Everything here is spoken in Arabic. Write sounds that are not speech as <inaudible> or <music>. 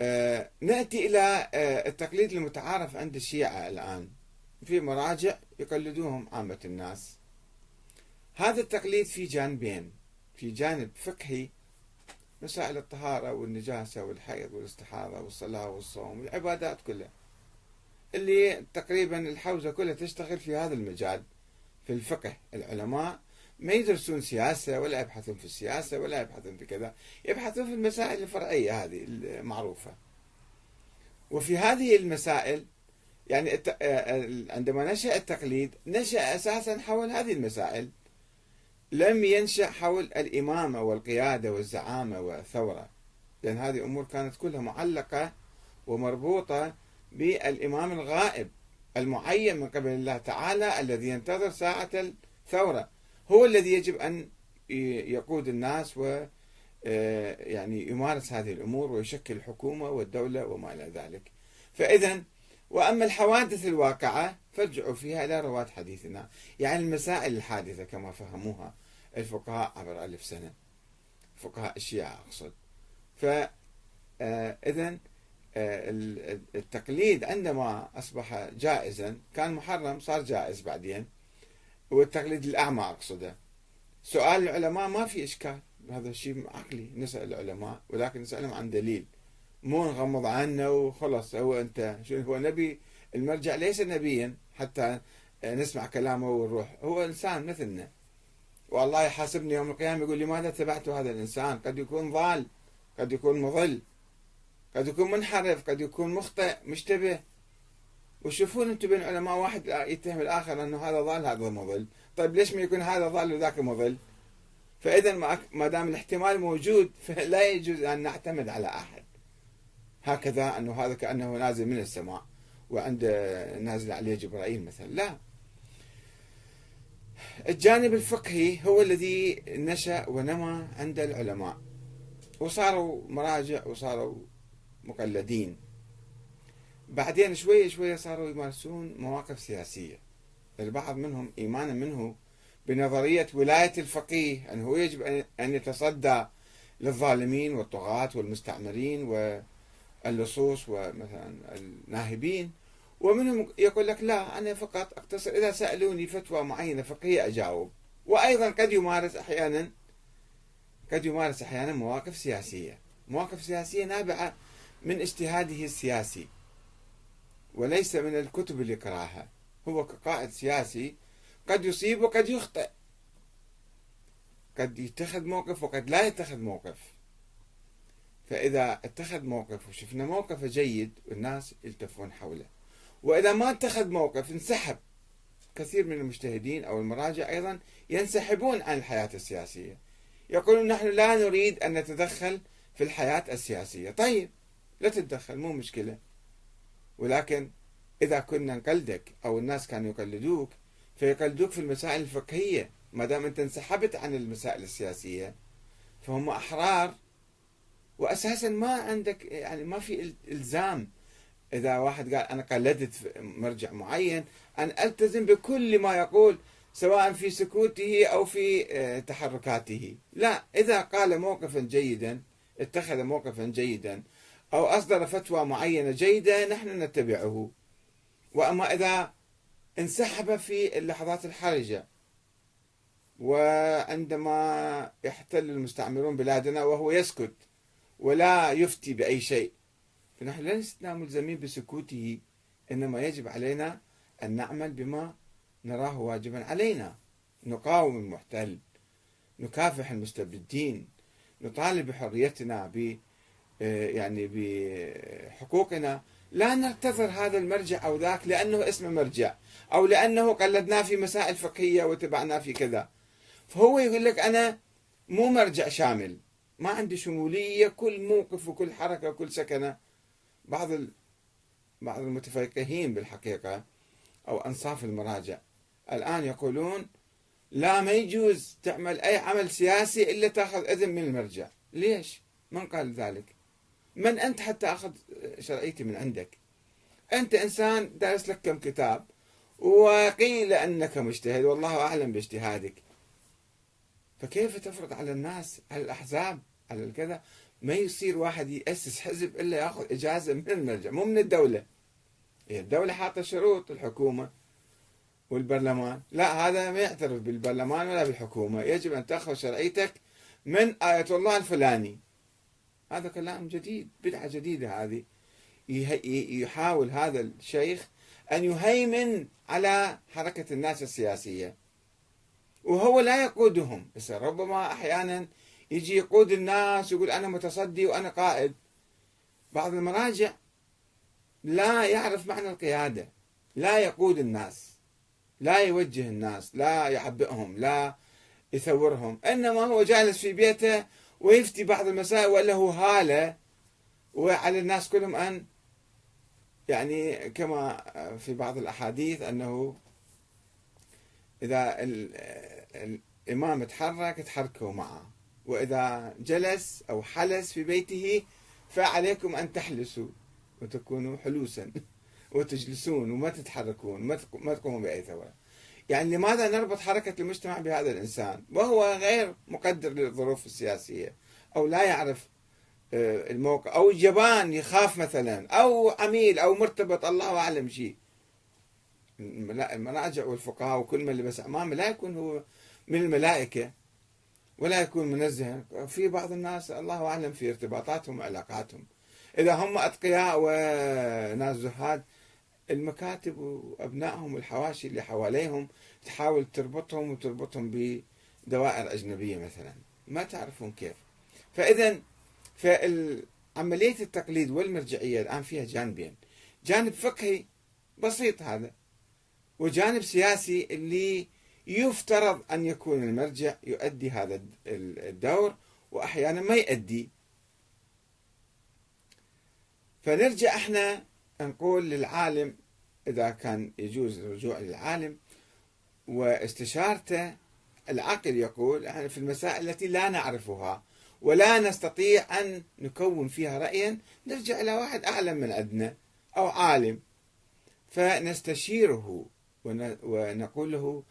آه، نأتي إلى آه، التقليد المتعارف عند الشيعة الآن. في مراجع يقلدوهم عامة الناس. هذا التقليد في جانبين. في جانب فقهي مسائل الطهارة والنجاسة والحيض والاستحاضة والصلاة والصوم والعبادات كلها. اللي تقريبا الحوزة كلها تشتغل في هذا المجال في الفقه العلماء ما يدرسون سياسة ولا يبحثون في السياسة ولا يبحثون في كذا يبحثون في المسائل الفرعية هذه المعروفة. وفي هذه المسائل يعني عندما نشأ التقليد نشأ أساسا حول هذه المسائل. لم ينشأ حول الإمامة والقيادة والزعامة والثورة. لأن هذه أمور كانت كلها معلقة ومربوطة بالإمام الغائب المعين من قبل الله تعالى الذي ينتظر ساعة الثورة. هو الذي يجب أن يقود الناس و آه، يعني يمارس هذه الأمور ويشكل الحكومة والدولة وما إلى ذلك. فإذا وأما الحوادث الواقعة فارجعوا فيها إلى رواد حديثنا يعني المسائل الحادثة كما فهموها الفقهاء عبر ألف سنة فقهاء الشيعة أقصد. فإذا آه، آه، التقليد عندما أصبح جائزا كان محرم صار جائز بعدين. والتقليد الأعمى أقصده. سؤال العلماء ما في إشكال. هذا الشيء عقلي. نسأل العلماء ولكن نسألهم عن دليل. مو نغمض عنه وخلص هو أنت. شو هو نبي. المرجع ليس نبيا. حتى نسمع كلامه ونروح. هو إنسان مثلنا. والله يحاسبني يوم القيامة يقول لماذا اتبعت هذا الإنسان؟ قد يكون ضال قد يكون مضل قد يكون منحرف قد يكون مخطئ مشتبه. وشوفون أنتم بين علماء واحد يتهم الآخر أنه هذا ضال هذا مضل طيب ليش ما يكون هذا ضال وذاك مضل فاذا ما دام الاحتمال موجود <laughs> فلا يجوز أن نعتمد على أحد. هكذا أنه هذا كأنه نازل من السماء وعند نازل عليه جبرائيل مثلا. لا. الجانب الفقهي هو الذي نشأ ونمى عند العلماء. وصاروا مراجع وصاروا مقلدين. بعدين شوية شوية صاروا يمارسون مواقف سياسية. البعض منهم إيمانا منه بنظرية ولاية الفقيه أنه يجب أن يتصدى للظالمين والطغاة والمستعمرين واللصوص ومثلا الناهبين. ومنهم يقول لك لا أنا فقط أقتصر. إذا سألوني فتوى معينة فقهية أجاوب. وأيضا قد يمارس أحيانا قد يمارس أحيانا مواقف سياسية. مواقف سياسية نابعة من اجتهاده السياسي. وليس من الكتب اللي قراها هو كقائد سياسي قد يصيب وقد يخطئ. قد يتخذ موقف وقد لا يتخذ موقف. فإذا اتخذ موقف وشفنا موقفه جيد والناس يلتفون حوله. وإذا ما اتخذ موقف انسحب. كثير من المجتهدين أو المراجع أيضا ينسحبون عن الحياة السياسية. يقولون نحن لا نريد أن نتدخل في الحياة السياسية. طيب لا تتدخل مو مشكلة. ولكن إذا كنا نقلدك أو الناس كانوا يقلدوك فيقلدوك في المسائل الفقهية ما دام أنت انسحبت عن المسائل السياسية فهم أحرار. وأساسا ما عندك يعني ما في إلزام. إذا واحد قال أنا قلدت مرجع معين أن ألتزم بكل ما يقول سواء في سكوته أو في آه، تحركاته. لا إذا قال موقفا جيدا اتخذ موقفا جيدا أو أصدر فتوى معينة جيدة نحن نتبعه. وأما إذا انسحب في اللحظات الحرجة وعندما يحتل المستعمرون بلادنا وهو يسكت ولا يفتي بأي شيء فنحن لسنا ملزمين بسكوته إنما يجب علينا أن نعمل بما نراه واجبا علينا. نقاوم المحتل نكافح المستبدين نطالب بحريتنا يعني بحقوقنا لا ننتظر هذا المرجع أو ذاك لأنه اسمه مرجع أو لأنه قلدناه في مسائل فقهية وتبعناه في كذا فهو يقول لك أنا مو مرجع شامل ما عندي شمولية كل موقف وكل حركة وكل سكنة بعض بعض المتفقهين بالحقيقة أو أنصاف المراجع الآن يقولون لا ما يجوز تعمل أي عمل سياسي إلا تأخذ إذن من المرجع ليش؟ من قال ذلك؟ من أنت حتى أخذ شرعيتي من عندك؟ أنت إنسان دارس لك كم كتاب وقيل أنك مجتهد والله أعلم باجتهادك. فكيف تفرض على الناس على الأحزاب على الكذا؟ ما يصير واحد يأسس حزب إلا يأخذ إجازة من المرجع مو من الدولة. الدولة حاطة شروط الحكومة والبرلمان. لا هذا ما يعترف بالبرلمان ولا بالحكومة. يجب أن تأخذ شرعيتك من آية الله الفلاني. هذا كلام جديد بدعة جديدة هذه. يحاول هذا الشيخ أن يهيمن على حركة الناس السياسية. وهو لا يقودهم. بس ربما أحيانا يجي يقود الناس ويقول أنا متصدي وأنا قائد. بعض المراجع لا يعرف معنى القيادة. لا يقود الناس. لا يوجه الناس. لا يعبئهم. لا يثورهم. إنما هو جالس في بيته ويفتي بعض المسائل ولا هو هالة وعلى الناس كلهم أن يعني كما في بعض الأحاديث أنه إذا الإمام تحرك تحركوا معه وإذا جلس أو حلس في بيته فعليكم أن تحلسوا وتكونوا حلوسا وتجلسون وما تتحركون وما تقومون بأي ثورة يعني لماذا نربط حركة المجتمع بهذا الإنسان؟ وهو غير مقدر للظروف السياسية أو لا يعرف آه، الموقع أو جبان يخاف مثلا أو عميل أو مرتبط الله أعلم شيء. المراجع والفقهاء وكل من لبس أمامه لا يكون هو من الملائكة ولا يكون منزها في بعض الناس الله أعلم في ارتباطاتهم وعلاقاتهم. إذا هم أتقياء وناس زهاد المكاتب وأبنائهم والحواشي اللي حواليهم تحاول تربطهم وتربطهم بدوائر أجنبية مثلا. ما تعرفون كيف. فإذا فعملية التقليد والمرجعية الآن فيها جانبين. جانب فقهي بسيط هذا وجانب سياسي اللي يفترض أن يكون المرجع يؤدي هذا الدور وأحيانا ما يؤدي. فنرجع إحنا نقول للعالم إذا كان يجوز الرجوع للعالم واستشارته العقل يقول إحنا في المسائل التي لا نعرفها ولا نستطيع أن نكون فيها رأيا نرجع إلى واحد أعلم من عندنا أو عالم. فنستشيره ونقول له